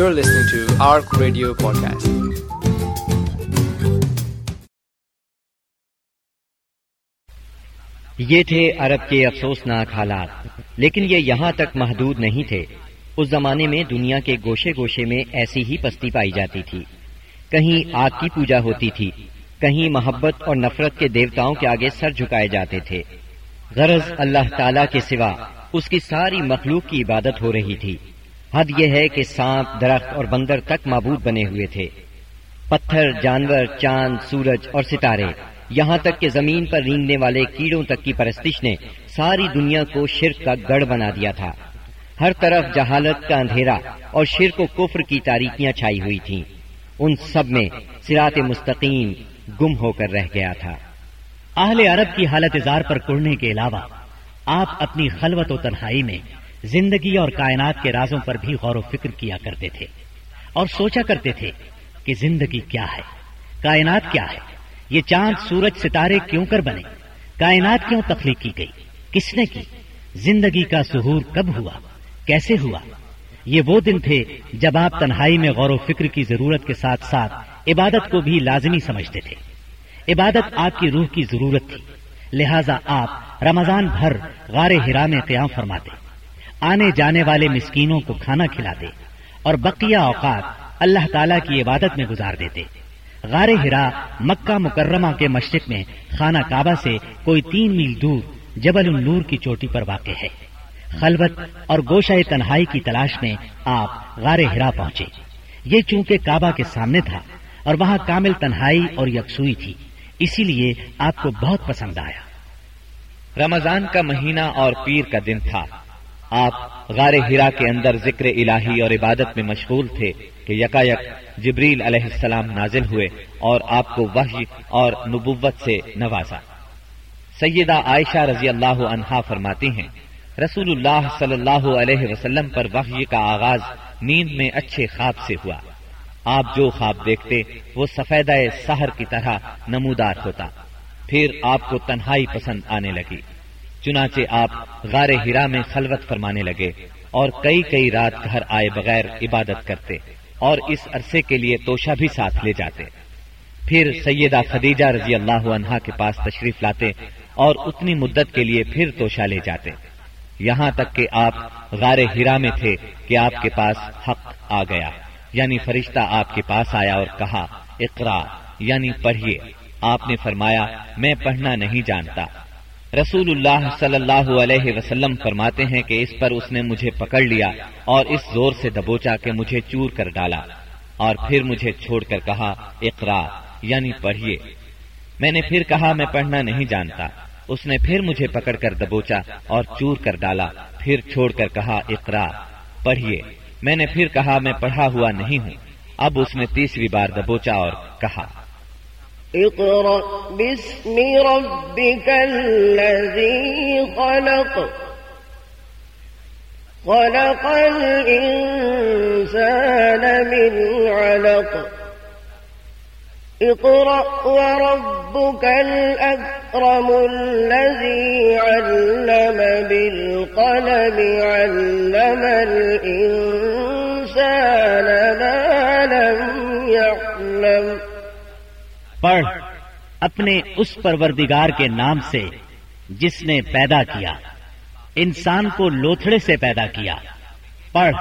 You're listening to Arc Radio Podcast. یہ تھے عرب کے افسوسناک حالات، لیکن یہ یہاں تک محدود نہیں تھے۔ اس زمانے میں دنیا کے گوشے گوشے میں ایسی ہی پستی پائی جاتی تھی۔ کہیں آگ کی پوجا ہوتی تھی، کہیں محبت اور نفرت کے دیوتاؤں کے آگے سر جھکائے جاتے تھے۔ غرض اللہ تعالی کے سوا اس کی ساری مخلوق کی عبادت ہو رہی تھی۔ حد یہ ہے کہ سانپ درخت اور بندر تک معبود بنے ہوئے تھے۔ پتھر، جانور، چاند، سورج اور ستارے۔ یہاں تک کہ زمین پر رینگنے والے کیڑوں تک کی پرستش نے ساری دنیا کو شرک کا گڑھ بنا دیا تھا۔ ہر طرف جہالت کا اندھیرا اور شرک و کفر کی تاریکیاں چھائی ہوئی تھیں۔ ان سب میں سرات مستقیم گم ہو کر رہ گیا تھا۔ اہل عرب کی حالت اظہار پر کڑنے کے علاوہ آپ اپنی خلوت و تنہائی میں زندگی اور کائنات کے رازوں پر بھی غور و فکر کیا کرتے تھے اور سوچا کرتے تھے کہ زندگی کیا ہے، کائنات کیا ہے؟ یہ چاند سورج ستارے کیوں کر بنے؟ کائنات کیوں تخلیق کی گئی؟ کس نے کی؟ زندگی کا ظہور کب ہوا؟ کیسے ہوا؟ یہ وہ دن تھے جب آپ تنہائی میں غور و فکر کی ضرورت کے ساتھ ساتھ عبادت کو بھی لازمی سمجھتے تھے۔ عبادت آپ کی روح کی ضرورت تھی، لہذا آپ رمضان بھر غار ہرا میں قیام فرماتے۔ آنے جانے والے مسکینوں کو کھانا کھلاتے اور بقیہ اوقات اللہ تعالی کی عبادت میں گزار دیتے غار ہرا مکہ مکرمہ کے مشرق میں خانہ کعبہ سے کوئی تین میل دور جبل النور کی چوٹی پر واقع ہے۔ خلوت اور گوشہ تنہائی کی تلاش میں آپ غار ہرا پہنچے۔ یہ چونکہ کعبہ کے سامنے تھا اور وہاں کامل تنہائی اور یکسوئی تھی، اسی لیے آپ کو بہت پسند آیا۔ رمضان کا مہینہ اور پیر کا دن تھا۔ آپ غار ہرا کے اندر ذکر الہی اور عبادت میں مشغول تھے کہ یکا یک جبریل علیہ السلام نازل ہوئے اور آپ کو وحی اور نبوت سے نوازا۔ سیدہ عائشہ رضی اللہ عنہا فرماتی ہیں، رسول اللہ صلی اللہ علیہ وسلم پر وحی کا آغاز نیند میں اچھے خواب سے ہوا۔ آپ جو خواب دیکھتے، وہ سفید سہر کی طرح نمودار ہوتا۔ پھر آپ کو تنہائی پسند آنے لگی۔ چنانچہ آپ غار ہرا میں خلوت فرمانے لگے اور کئی کئی رات گھر آئے بغیر عبادت کرتے اور اس عرصے کے لیے توشا بھی ساتھ لے جاتے۔ پھر سیدہ خدیجہ رضی اللہ عنہا کے پاس تشریف لاتے اور اتنی مدت کے لیے پھر توشا لے جاتے۔ یہاں تک کہ آپ غار ہرا میں تھے کہ آپ کے پاس حق آ گیا۔ یعنی فرشتہ آپ کے پاس آیا اور کہا، اقرا یعنی پڑھیے۔ آپ نے فرمایا، میں پڑھنا نہیں جانتا۔ رسول اللہ صلی اللہ علیہ وسلم فرماتے ہیں کہ اس پر اس نے مجھے پکڑ لیا اور اس زور سے دبوچا کہ مجھے چور کر ڈالا اور پھر مجھے چھوڑ کر کہا، اقرا یعنی پڑھیے۔ میں نے پھر کہا، میں پڑھنا نہیں جانتا۔ اس نے پھر مجھے پکڑ کر دبوچا اور چور کر ڈالا۔ پھر چھوڑ کر کہا، اقرا، پڑھیے۔ میں نے پھر کہا، میں پڑھا ہوا نہیں ہوں۔ اب اس نے تیسری بار دبوچا اور کہا اقرأ باسم ربك الذي خلق. خلق الإنسان من علق. اقرأ وربك الأكرم الذي علم بالقلم علم الإنسان. پڑھ اپنے اس پروردگار کے نام سے جس نے پیدا کیا، انسان کو لوتھڑے سے پیدا کیا۔ پڑھ،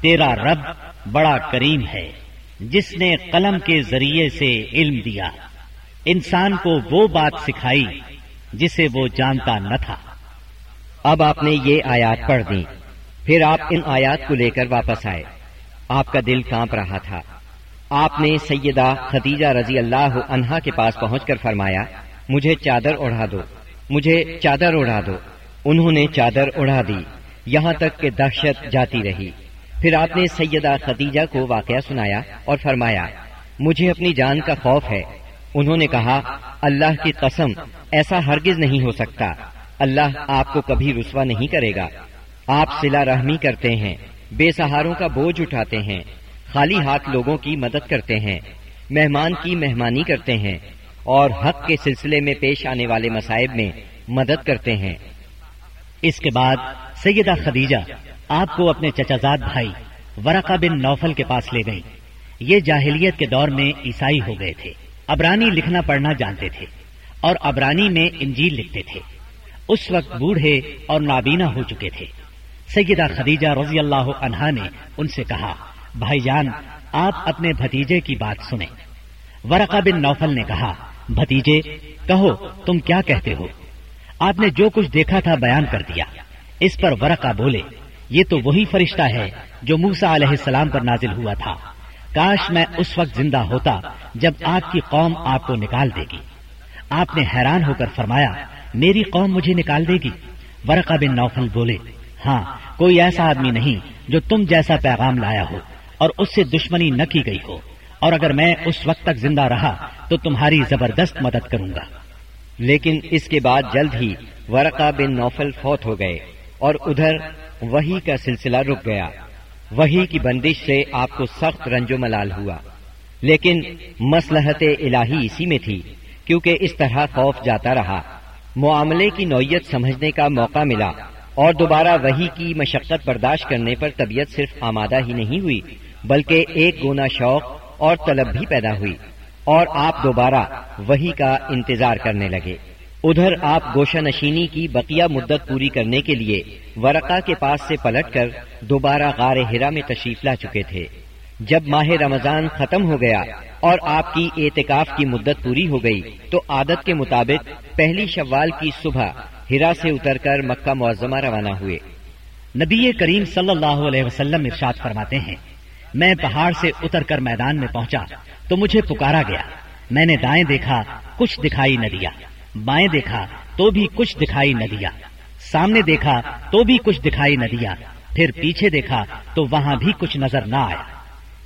تیرا رب بڑا کریم ہے، جس نے قلم کے ذریعے سے علم دیا۔ انسان کو وہ بات سکھائی جسے وہ جانتا نہ تھا۔ اب آپ نے یہ آیات پڑھ دی پھر آپ ان آیات کو لے کر واپس آئے۔ آپ کا دل کانپ رہا تھا۔ آپ نے سیدہ خدیجہ رضی اللہ عنہا کے پاس پہنچ کر فرمایا، مجھے چادر اڑا دو، مجھے چادر اڑا دو۔ انہوں نے چادر اڑا دی، یہاں تک کہ دہشت جاتی رہی۔ پھر آپ نے سیدہ خدیجہ کو واقعہ سنایا اور فرمایا، مجھے اپنی جان کا خوف ہے۔ انہوں نے کہا، اللہ کی قسم، ایسا ہرگز نہیں ہو سکتا۔ اللہ آپ کو کبھی رسوا نہیں کرے گا۔ آپ سلا رحمی کرتے ہیں، بے سہاروں کا بوجھ اٹھاتے ہیں۔ خالی ہاتھ لوگوں کی مدد کرتے ہیں، مہمان کی مہمانی کرتے ہیں، اور حق کے سلسلے میں پیش آنے والے مسائب میں مدد کرتے ہیں۔ اس کے بعد سیدہ خدیجہ آپ کو اپنے چچازاد بھائی ورقہ بن نوفل کے پاس لے گئیں یہ جاہلیت کے دور میں عیسائی ہو گئے تھے۔ ابرانی لکھنا پڑھنا جانتے تھے اور ابرانی میں انجیل لکھتے تھے۔ اس وقت بوڑھے اور نابینا ہو چکے تھے۔ سیدہ خدیجہ رضی اللہ عنہا نے ان سے کہا بھائی جان، آپ اپنے بھتیجے کی بات سنیں۔ ورقہ بن نوفل نے کہا، بھتیجے، کہو، تم کیا کہتے ہو؟ آپ نے جو کچھ دیکھا تھا بیان کر دیا۔ اس پر ورقہ بولے، یہ تو وہی فرشتہ ہے جو موسا علیہ السلام پر نازل ہوا تھا۔ کاش میں اس وقت زندہ ہوتا جب آپ کی قوم آپ کو نکال دے گی۔ آپ نے حیران ہو کر فرمایا، میری قوم مجھے نکال دے گی؟ ورقہ بن نوفل بولے ہاں کوئی ایسا آدمی نہیں جو تم جیسا پیغام لایا ہو۔ اور اس سے دشمنی نہ کی گئی ہو۔ اور اگر میں اس وقت تک زندہ رہا، تو تمہاری زبردست مدد کروں گا۔ لیکن اس کے بعد جلد ہی ورقہ بن نوفل فوت ہو گئے اور ادھر وہی کا سلسلہ رک گیا۔ وہی کی بندش سے آپ کو سخت رنج و ملال ہوا۔ لیکن مسلحت الہی اسی میں تھی، کیونکہ اس طرح خوف جاتا رہا۔ معاملے کی نوعیت سمجھنے کا موقع ملا اور دوبارہ وہی کی مشقت برداشت کرنے پر طبیعت صرف آمادہ ہی نہیں ہوئی بلکہ ایک گونا شوق اور طلب بھی پیدا ہوئی اور آپ دوبارہ وہی کا انتظار کرنے لگے۔ ادھر آپ گوشہ نشینی کی بقیہ مدت پوری کرنے کے لیے ورقہ کے پاس سے پلٹ کر دوبارہ غار ہرا میں تشریف لا چکے تھے۔ جب ماہ رمضان ختم ہو گیا اور آپ کی اعتکاف کی مدت پوری ہو گئی تو عادت کے مطابق پہلی شوال کی صبح ہرا سے اتر کر مکہ معظمہ روانہ ہوئے۔ نبی کریم صلی اللہ علیہ وسلم ارشاد فرماتے ہیں میں پہاڑ سے اتر کر میدان میں پہنچا تو مجھے پکارا گیا۔ میں نے دائیں دیکھا، کچھ دکھائی نہ دیا۔ بائیں دیکھا تو بھی کچھ دکھائی نہ دیا۔ سامنے دیکھا تو بھی کچھ دکھائی نہ دیا۔ پھر پیچھے دیکھا تو وہاں بھی کچھ نظر نہ آیا۔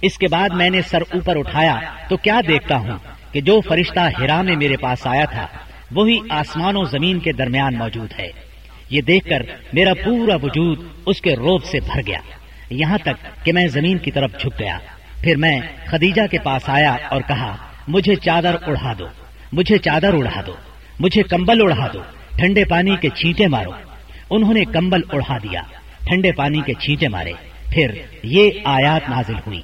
اس کے بعد میں نے سر اوپر اٹھایا تو کیا دیکھتا ہوں کہ جو فرشتہ ہرا میں میرے پاس آیا تھا، وہی آسمان و زمین کے درمیان موجود ہے۔ یہ دیکھ کر میرا پورا وجود اس کے روب سے بھر گیا۔ یہاں تک کہ میں زمین کی طرف جھک گیا۔ پھر میں خدیجہ کے پاس آیا اور کہا، مجھے چادر اڑا دو، مجھے چادر اڑا دو، مجھے کمبل اڑا دو، ٹھنڈے پانی کے چھینٹے مارو۔ انہوں نے کمبل اڑا دیا، ٹھنڈے پانی کے چھینٹے مارے۔ پھر یہ آیات نازل ہوئی۔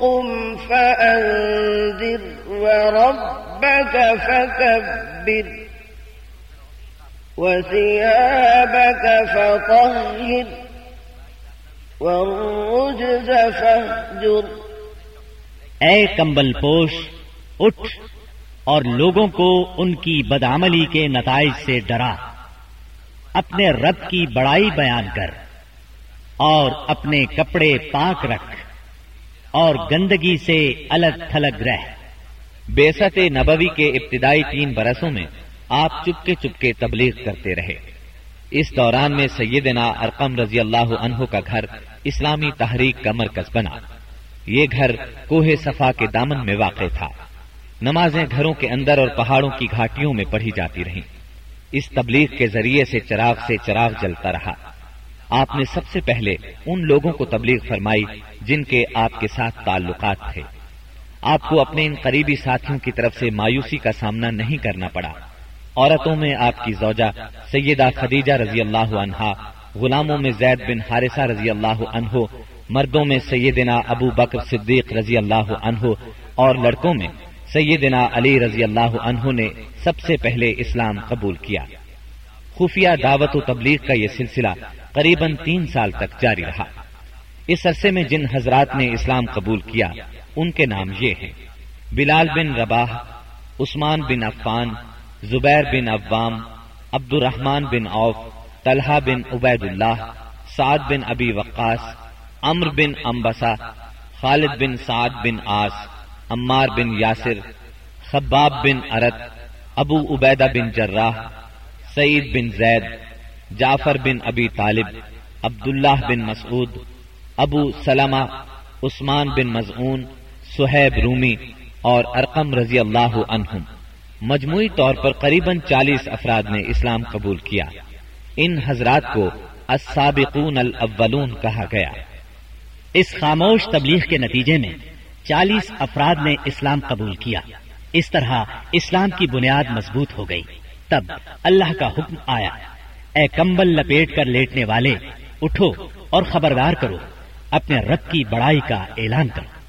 قم فأنذر وربك فكبر وثيابك فطهر والرجز فاهجر اے کمبل پوش، اٹھ اور لوگوں کو ان کی بدعملی کے نتائج سے ڈرا۔ اپنے رب کی بڑائی بیان کر اور اپنے کپڑے پاک رکھ اور گندگی سے الگ تھلگ رہ۔ بیست نبوی کے ابتدائی تین برسوں میں آپ چپکے چپکے تبلیغ کرتے رہے۔ اس دوران میں سیدنا ارقم رضی اللہ عنہ کا گھر اسلامی تحریک کا مرکز بنا۔ یہ گھر کوہ صفا کے دامن میں واقع تھا۔ نمازیں گھروں کے اندر اور پہاڑوں کی گھاٹیوں میں پڑھی جاتی رہیں۔ اس تبلیغ کے ذریعے سے چراغ سے چراغ جلتا رہا۔ آپ نے سب سے پہلے ان لوگوں کو تبلیغ فرمائی جن کے آپ کے ساتھ تعلقات تھے۔ آپ کو اپنے ان قریبی ساتھیوں کی طرف سے مایوسی کا سامنا نہیں کرنا پڑا۔ عورتوں میں آپ کی زوجہ سیدہ خدیجہ رضی اللہ عنہا، غلاموں میں زید بن حارثہ رضی اللہ عنہ، مردوں میں سیدنا ابو بکر صدیق رضی اللہ عنہ اور لڑکوں میں سیدنا علی رضی اللہ عنہ نے سب سے پہلے اسلام قبول کیا۔ خفیہ دعوت و تبلیغ کا یہ سلسلہ قریب تین سال تک جاری رہا۔ اس عرصے میں جن حضرات نے اسلام قبول کیا، ان کے نام یہ ہیں، بلال بن رباح، عثمان بن عفان زبیر بن عوام عبد الرحمان بن عوف، طلحہ بن عبید اللہ سعد بن ابی وقاص امر بن امبسا خالد بن سعد بن آس عمار بن یاسر، خباب بن ارت ابو عبیدہ بن جراح، سعید بن زید، جعفر بن ابی طالب، عبداللہ بن مسعود، ابو سلمہ، عثمان بن مضعون سہیب رومی اور ارقم رضی اللہ عنہم۔ مجموعی طور پر قریب چالیس افراد نے اسلام قبول کیا۔ ان حضرات کو السابقون الاولون کہا گیا۔ اس خاموش تبلیغ کے نتیجے میں چالیس افراد نے اسلام قبول کیا۔ اس طرح اسلام کی بنیاد مضبوط ہو گئی۔ تب اللہ کا حکم آیا۔ اے کمبل لپیٹ کر لیٹنے والے، اٹھو اور خبردار کرو۔ اپنے رب کی بڑائی کا اعلان کرو۔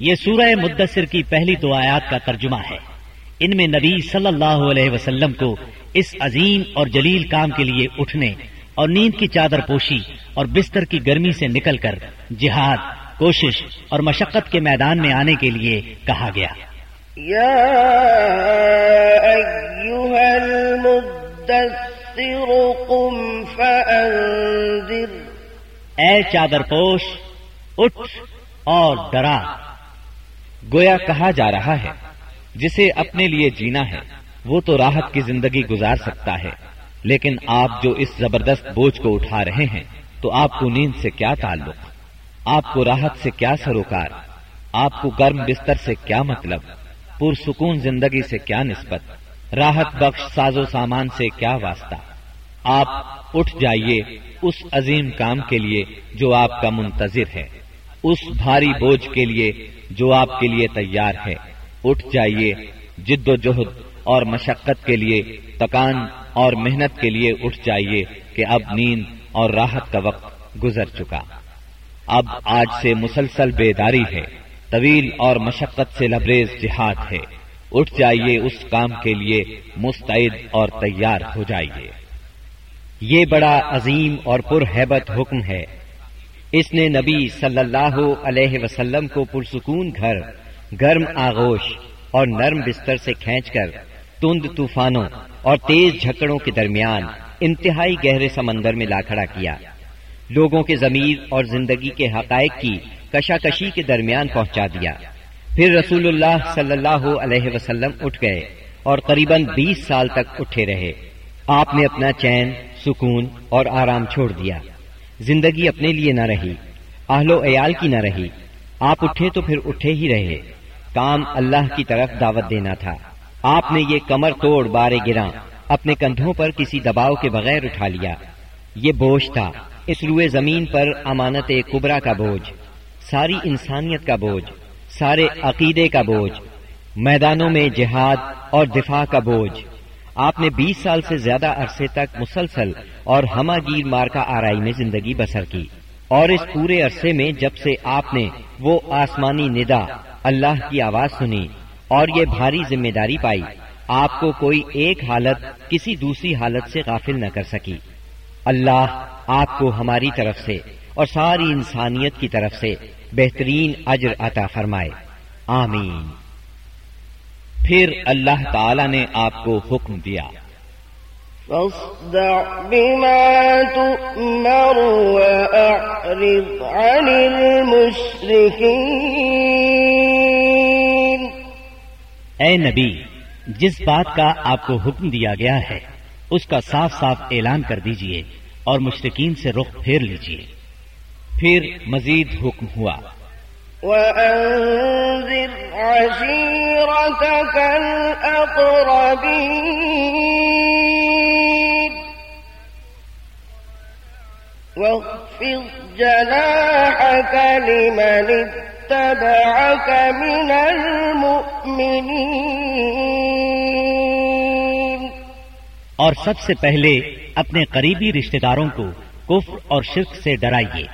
یہ سورہ مدثر کی پہلی دو آیات کا ترجمہ ہے۔ ان میں نبی صلی اللہ علیہ وسلم کو اس عظیم اور جلیل کام کے لیے اٹھنے اور نیند کی چادر پوشی اور بستر کی گرمی سے نکل کر جہاد کوشش اور مشقت کے میدان میں آنے کے لیے کہا گیا۔ یا قم فانذر۔ اے چادر پوش اٹھ اور ڈرا۔ گویا کہا جا رہا ہے۔ جسے اپنے لیے جینا ہے، وہ تو راحت کی زندگی گزار سکتا ہے۔ لیکن آپ جو اس زبردست بوجھ کو اٹھا رہے ہیں، تو آپ کو نیند سے کیا تعلق؟ آپ کو راحت سے کیا سروکار؟ آپ کو گرم بستر سے کیا مطلب؟ پرسکون زندگی سے کیا نسبت؟ راحت بخش ساز و سامان سے کیا واسطہ؟ آپ اٹھ جائیے اس عظیم کام کے لیے جو آپ کا منتظر ہے، اس بھاری بوجھ کے لیے جو آپ کے لیے تیار ہے۔ اٹھ جائیے، جد و جہد اور مشقت کے لیے، تکان اور محنت کے لیے اٹھ جائیے کہ اب نیند اور راحت کا وقت گزر چکا۔ اب آج سے مسلسل بیداری ہے، طویل اور مشقت سے لبریز جہاد ہے۔ اٹھ جائیے اس کام کے لیے، مستعد اور تیار ہو جائیے۔ یہ بڑا عظیم اور پرہیبت حکم ہے۔ اس نے نبی صلی اللہ علیہ وسلم کو پرسکون گھر گرم آغوش اور نرم بستر سے کھینچ کر تند طوفانوں اور تیز جھکڑوں کے درمیان انتہائی گہرے سمندر میں لا کھڑا کیا۔ لوگوں کے ضمیر اور زندگی کے حقائق کی کشاکشی کے درمیان پہنچا دیا۔ پھر رسول اللہ صلی اللہ علیہ وسلم اٹھ گئے اور قریب بیس سال تک اٹھے رہے۔ آپ نے اپنا چین، سکون اور آرام چھوڑ دیا۔ زندگی اپنے لیے نہ رہی، اہل و عیال کی نہ رہی۔ آپ اٹھے تو پھر اٹھے ہی رہے۔ کام اللہ کی طرف دعوت دینا تھا۔ آپ نے یہ کمر توڑ بارے گرا۔ اپنے کندھوں پر کسی دباؤ کے بغیر اٹھا لیا۔ یہ بوجھ تھا۔ اس روئے زمین پر امانت کبرا کا بوجھ۔ ساری انسانیت کا بوجھ۔ سارے عقیدے کا بوجھ۔ میدانوں میں جہاد اور دفاع کا بوجھ۔ آپ نے بیس سال سے زیادہ عرصے تک مسلسل اور ہما گیر مارکا آرائی میں زندگی بسر کی۔ اور اس پورے عرصے میں جب سے آپ نے وہ آسمانی ندا اللہ کی آواز سنی اور یہ بھاری ذمہ داری پائی، آپ کو کوئی ایک حالت کسی دوسری حالت سے غافل نہ کر سکی۔ اللہ آپ کو ہماری طرف سے اور ساری انسانیت کی طرف سے بہترین اجر عطا فرمائے۔ آمین۔ پھر اللہ تعالی نے آپ کو حکم دیا۔ فاصدع بما تؤمر وأعرض عن المشركين. اے نبی جس بات کا آپ کو حکم دیا گیا ہے اس کا صاف صاف اعلان کر دیجیے اور مشرقین سے رخ پھیر لیجیے۔ پھر مزید حکم ہوا۔ وأنذر عشيرتك الأقربين. واخفض جناحك لمن اتبعك من المؤمنين. اور سب سے پہلے اپنے قریبی رشتہ داروں کو کفر اور شرک سے ڈرائیے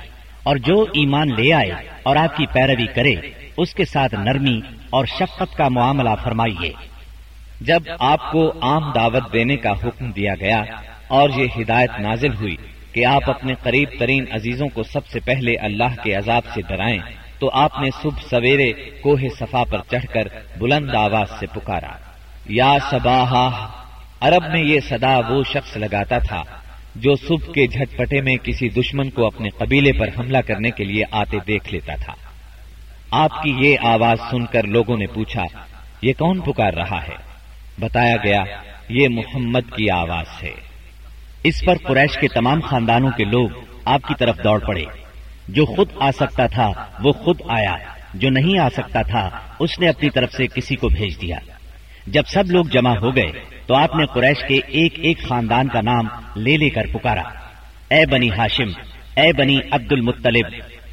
اور جو ایمان لے آئے اور آپ کی پیروی کرے، اس کے ساتھ نرمی اور شفقت کا معاملہ فرمائیے۔ جب آپ کو عام دعوت دینے کا حکم دیا گیا اور یہ ہدایت نازل ہوئی کہ آپ اپنے قریب ترین عزیزوں کو سب سے پہلے اللہ کے عذاب سے ڈرائیں، تو آپ نے صبح سویرے کوہ صفا پر چڑھ کر بلند آواز سے پکارا، یا سباہ عرب میں یہ صدا وہ شخص لگاتا تھا جو صبح کے جھٹ پٹے میں کسی دشمن کو اپنے قبیلے پر حملہ کرنے کے لیے آتے دیکھ لیتا تھا۔ آپ کی یہ آواز سن کر لوگوں نے پوچھا، یہ کون پکار رہا ہے؟ بتایا گیا، یہ محمد کی آواز ہے۔ اس پر قریش کے تمام خاندانوں کے لوگ آپ کی طرف دوڑ پڑے۔ جو خود آ سکتا تھا، وہ خود آیا۔ جو نہیں آ سکتا تھا، اس نے اپنی طرف سے کسی کو بھیج دیا۔ جب سب لوگ جمع ہو گئے، تو آپ نے قریش کے ایک ایک خاندان کا نام لے لے کر پکارا۔ اے بنی ہاشم، اے بنی عبد المطلب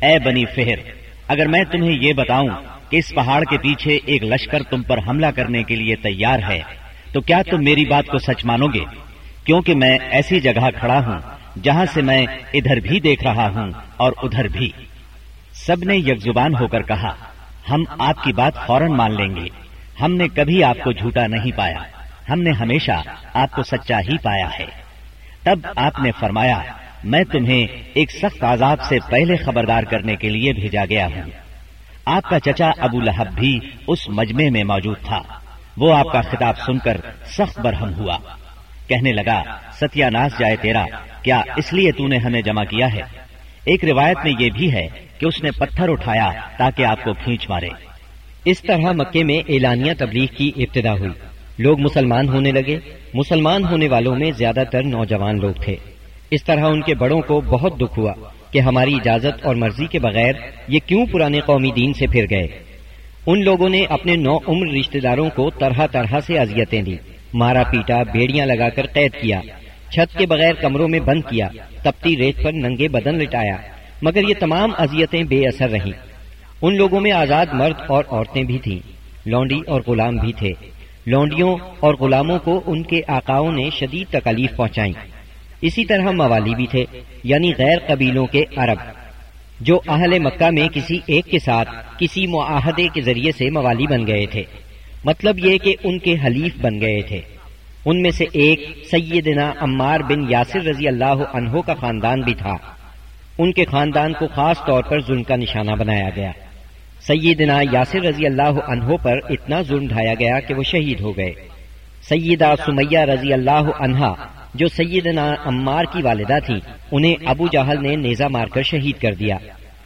اے بنی فہر، اگر میں تمہیں یہ بتاؤں کہ اس پہاڑ کے پیچھے ایک لشکر تم پر حملہ کرنے کے لیے تیار ہے، تو کیا تم میری بات کو سچ مانو گے؟ کیونکہ میں ایسی جگہ کھڑا ہوں جہاں سے میں ادھر بھی دیکھ رہا ہوں اور ادھر بھی۔ سب نے یک زبان ہو کر کہا، ہم آپ کی بات فوراً مان لیں گے۔ ہم نے کبھی آپ کو جھوٹا نہیں پایا۔ ہم نے ہمیشہ آپ کو سچا ہی پایا ہے۔ تب آپ نے فرمایا، میں تمہیں ایک سخت عذاب سے پہلے خبردار کرنے کے لیے بھیجا گیا ہوں۔ آپ کا چچا ابو لہب بھی اس مجمع میں موجود تھا۔ وہ آپ کا خطاب سن کر سخت برہم ہوا۔ کہنے لگا، ستیہ ناس جائے تیرا، کیا اس لیے تو نے ہمیں جمع کیا ہے؟ ایک روایت میں یہ بھی ہے کہ اس نے پتھر اٹھایا تاکہ آپ کو کھینچ مارے۔ اس طرح مکے میں اعلانیہ تبلیغ کی ابتدا ہوئی۔ لوگ مسلمان ہونے لگے۔ مسلمان ہونے والوں میں زیادہ تر نوجوان لوگ تھے۔ اس طرح ان کے بڑوں کو بہت دکھ ہوا کہ ہماری اجازت اور مرضی کے بغیر یہ کیوں پرانے قومی دین سے پھر گئے۔ ان لوگوں نے اپنے نو عمر رشتہ داروں کو طرح طرح سے اذیتیں دی مارا پیٹا بیڑیاں لگا کر قید کیا۔ چھت کے بغیر کمروں میں بند کیا۔ تپتی ریت پر ننگے بدن لٹایا۔ مگر یہ تمام اذیتیں بے اثر رہیں۔ ان لوگوں میں آزاد مرد اور عورتیں بھی تھیں۔ لونڈی اور غلام بھی تھے۔ لونڈیوں اور غلاموں کو ان کے آقاؤں نے شدید تکلیف پہنچائیں اسی طرح موالی بھی تھے یعنی غیر قبیلوں کے عرب، جو اہل مکہ میں کسی ایک کے ساتھ، کسی معاہدے کے ذریعے سے موالی بن گئے تھے۔ مطلب یہ کہ ان کے حلیف بن گئے تھے۔ ان میں سے ایک سیدنا عمار بن یاسر رضی اللہ عنہ کا خاندان بھی تھا۔ ان کے خاندان کو خاص طور پر ظلم کا نشانہ بنایا گیا۔ سیدنا یاسر رضی اللہ عنہ پر اتنا ظلم ڈھایا گیا کہ وہ شہید ہو گئے۔ سیدہ سمیہ رضی اللہ عنہا جو سیدنا عمار کی والدہ تھی، انہیں ابو جہل نے نیزہ مار کر شہید کر دیا۔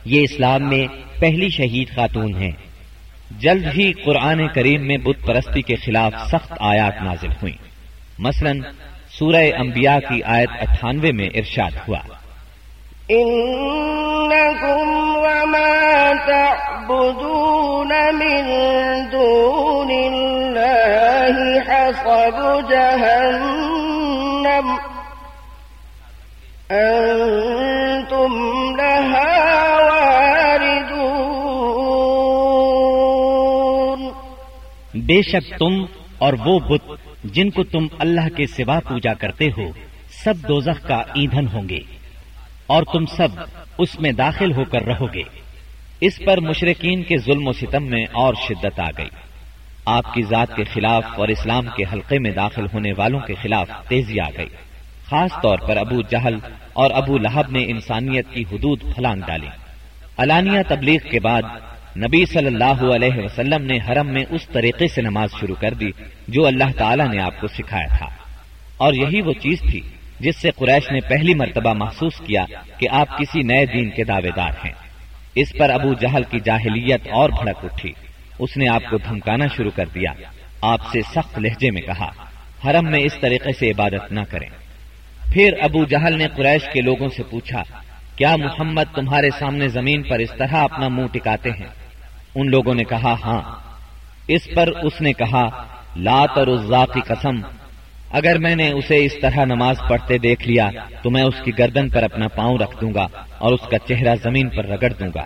یہ اسلام میں پہلی شہید خاتون ہیں۔ جلد ہی قرآن کریم میں بت پرستی کے خلاف سخت آیات نازل ہوئیں۔ مثلا، سورہ انبیاء کی آیت اٹھانوے میں ارشاد ہوا۔ إنكم وما تعبدون من دون الله حصب جهنم أنتم بے شک تم اور وہ بت جن کو تم اللہ کے سوا پوجا کرتے ہو، سب دوزخ کا ایندھن ہوں گے اور تم سب اس میں داخل ہو کر رہو گے۔ اس پر مشرقین کے ظلم و ستم میں اور شدت آ گئی۔ آپ کی ذات کے خلاف اور اسلام کے حلقے میں داخل ہونے والوں کے خلاف تیزی آ گئی۔ خاص طور پر ابو جہل اور ابو لہب نے انسانیت کی حدود پھلانگ ڈالی۔ علانیہ تبلیغ کے بعد نبی صلی اللہ علیہ وسلم نے حرم میں اس طریقے سے نماز شروع کر دی جو اللہ تعالی نے آپ کو سکھایا تھا۔ اور یہی وہ چیز تھی جس سے قریش نے پہلی مرتبہ محسوس کیا کہ آپ کسی نئے دین کے دعوے دار ہیں۔ اس پر ابو جہل کی جاہلیت اور بھڑک اٹھی۔ اس نے آپ کو دھمکانا شروع کر دیا۔ آپ سے سخت لہجے میں کہا، حرم میں اس طریقے سے عبادت نہ کریں۔ پھر ابو جہل نے قریش کے لوگوں سے پوچھا، کیا محمد تمہارے سامنے زمین پر اس طرح اپنا منہ ٹکاتے ہیں؟ ان لوگوں نے کہا ہاں۔ اس پر اس نے کہا لات اور کی قسم، اگر میں نے اسے اس طرح نماز پڑھتے دیکھ لیا، تو میں اس کی گردن پر اپنا پاؤں رکھ دوں گا اور اس کا چہرہ زمین پر رگڑ دوں گا۔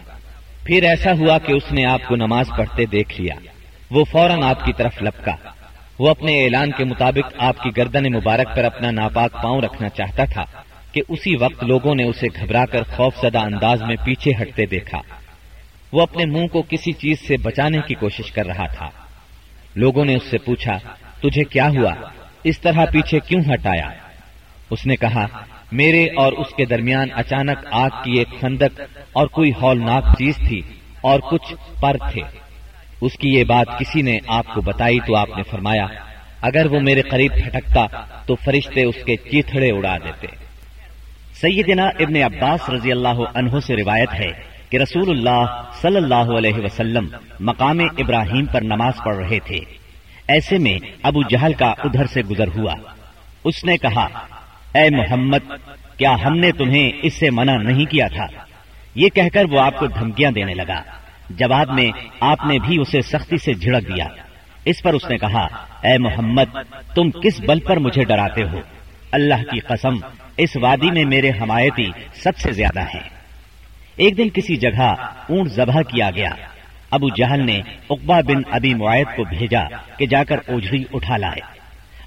پھر ایسا ہوا کہ اس نے آپ کو نماز پڑھتے دیکھ لیا۔ وہ فوراً آپ کی طرف لپکا۔ وہ اپنے اعلان کے مطابق آپ کی گردن مبارک پر اپنا ناپاک پاؤں رکھنا چاہتا تھا کہ اسی وقت لوگوں نے اسے گھبرا کر خوف زدہ انداز میں پیچھے ہٹتے دیکھا۔ وہ اپنے منہ کو کسی چیز سے بچانے کی کوشش کر رہا تھا۔ لوگوں نے اس سے پوچھا، تجھے کیا ہوا؟ اس طرح پیچھے کیوں ہٹایا اس نے کہا، میرے اور اس کے درمیان اچانک آگ کی ایک خندق اور کوئی ہولناک چیز تھی اور کچھ پر تھے۔ اس کی یہ بات کسی نے آپ کو بتائی تو آپ نے فرمایا، اگر وہ میرے قریب پھٹکتا تو فرشتے اس کے چیتھڑے اڑا دیتے۔ سیدنا ابن عباس رضی اللہ عنہ سے روایت ہے کہ رسول اللہ صلی اللہ علیہ وسلم مقام ابراہیم پر نماز پڑھ رہے تھے۔ ایسے میں ابو جہل کا ادھر سے گزر ہوا۔ اس نے کہا، اے محمد، کیا ہم نے تمہیں اس سے منع نہیں کیا تھا؟ یہ کہہ کر وہ آپ کو دھمکیاں دینے لگا۔ جواب میں، آپ نے بھی اسے سختی سے جھڑک دیا۔ اس پر اس نے کہا، اے محمد، تم کس بل پر مجھے ڈراتے ہو؟ اللہ کی قسم، اس وادی میں میرے حمایتی سب سے زیادہ ہیں۔ ایک دن کسی جگہ اونٹ ذبح کیا گیا۔ ابو جہل نے اقبا بن ابی معاہد کو بھیجا کہ جا کر اوجھڑی اٹھا لائے۔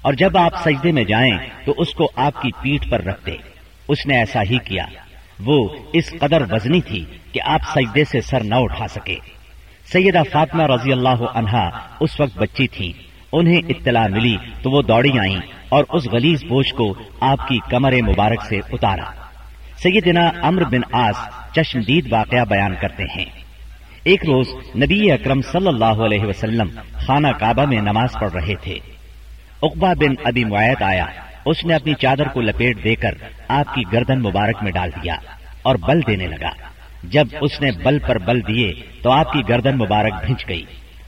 اور جب آپ سجدے میں جائیں تو اس کو آپ کی پیٹھ پر رکھ دے۔ اس نے ایسا ہی کیا۔ وہ اس قدر وزنی تھی کہ آپ سجدے سے سر نہ اٹھا سکے۔ سیدہ فاطمہ رضی اللہ عنہا اس وقت بچی تھی انہیں اطلاع ملی تو وہ دوڑی آئیں اور اس غلیز بوجھ کو آپ کی کمر مبارک سے اتارا۔ سیدنا امر بن آس چشمدید واقعہ بیان کرتے ہیں۔ ایک روز نبی اکرم صلی اللہ علیہ وسلم خانہ کعبہ میں نماز پڑھ رہے تھے۔ اقبا بن ابی معیت آیا۔ اس نے اپنی چادر کو لپیٹ دے کر آپ کی گردن مبارک میں ڈال دیا اور بل دینے لگا۔ جب اس نے بل پر بل دیے تو آپ کی گردن مبارک بھنچ گئی۔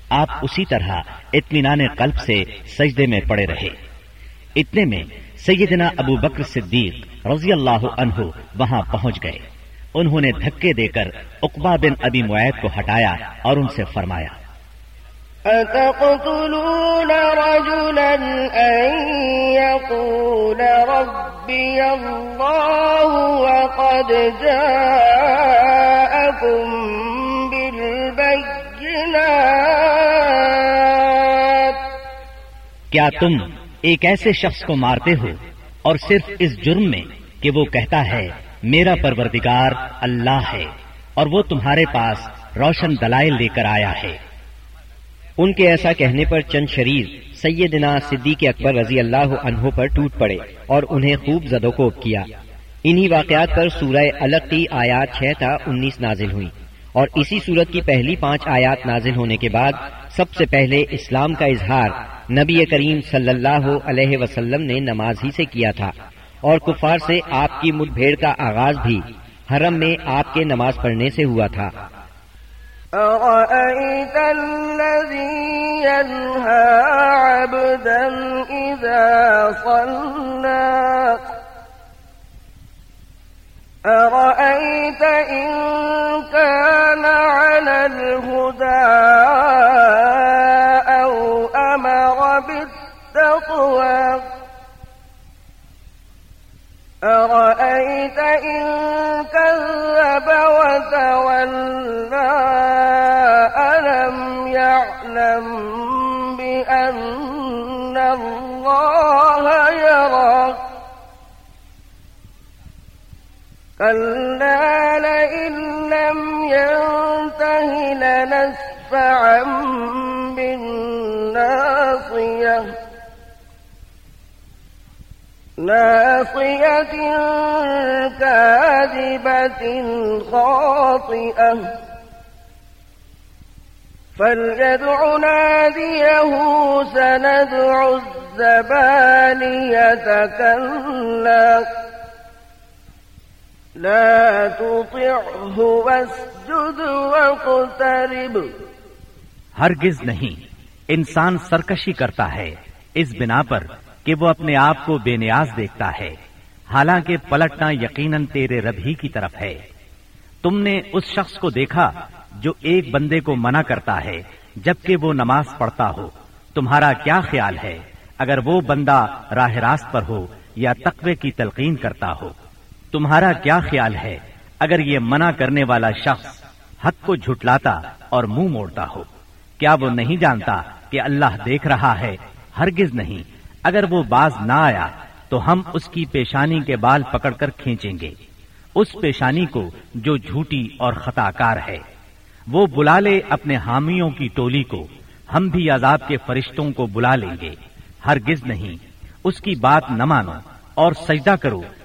آپ اسی طرح اطمینان قلب سے سجدے میں پڑے رہے۔ اتنے میں سیدنا ابو بکر صدیق رضی اللہ عنہ وہاں پہنچ گئے۔ انہوں نے دھکے دے کر اقبا بن ابی معیت کو ہٹایا اور ان سے فرمایا۔ أتقتلون رجلا أن يقول ربي الله وقد جاءكم بالبينات کیا تم ایک ایسے شخص کو مارتے ہو اور صرف اس جرم میں کہ وہ کہتا ہے میرا پروردگار اللہ ہے اور وہ تمہارے پاس روشن دلائل لے کر آیا ہے۔ ان کے ایسا کہنے پر چند شریر سیدنا صدیق اکبر رضی اللہ عنہ پر ٹوٹ پڑے اور انہیں خوب زدوکوب کیا۔ انہی واقعات پر سورہ الگ کی آیات چھ تا انیس نازل ہوئی اور اسی صورت کی پہلی پانچ آیات نازل ہونے کے بعد سب سے پہلے اسلام کا اظہار نبی کریم صلی اللہ علیہ وسلم نے نماز ہی سے کیا تھا۔ اور کفار سے آپ کی مٹ بھیڑ کا آغاز بھی حرم میں آپ کے نماز پڑھنے سے ہوا تھا۔ أرأيت الذي ينهى عبدا إذا صلى؟ أرأيت إن كلا لئن لم ينته لنسفعا بالناصية ناصية كاذبة خاطئة فليدع ناديه سندع الزبانية كلا لا تطعه واسجد واقترب. ہرگز نہیں، انسان سرکشی کرتا ہے، اس بنا پر کہ وہ اپنے آپ کو بے نیاز دیکھتا ہے۔ حالانکہ پلٹنا یقیناً تیرے رب ہی کی طرف ہے۔ تم نے اس شخص کو دیکھا جو ایک بندے کو منع کرتا ہے، جبکہ وہ نماز پڑھتا ہو۔ تمہارا کیا خیال ہے؟ اگر وہ بندہ راہ راست پر ہو یا تقوی کی تلقین کرتا ہو۔ تمہارا کیا خیال ہے؟ اگر یہ منع کرنے والا شخص حق کو جھٹلاتا اور منہ موڑتا ہو، کیا وہ نہیں جانتا کہ اللہ دیکھ رہا ہے؟ ہرگز نہیں۔ اگر وہ باز نہ آیا، تو ہم اس کی پیشانی کے بال پکڑ کر کھینچیں گے۔ اس پیشانی کو جو جھوٹی اور خطا کار ہے۔ وہ بلا لے اپنے حامیوں کی ٹولی کو۔ ہم بھی عذاب کے فرشتوں کو بلا لیں گے۔ ہرگز نہیں۔ اس کی بات نہ مانو اور سجدہ کرو۔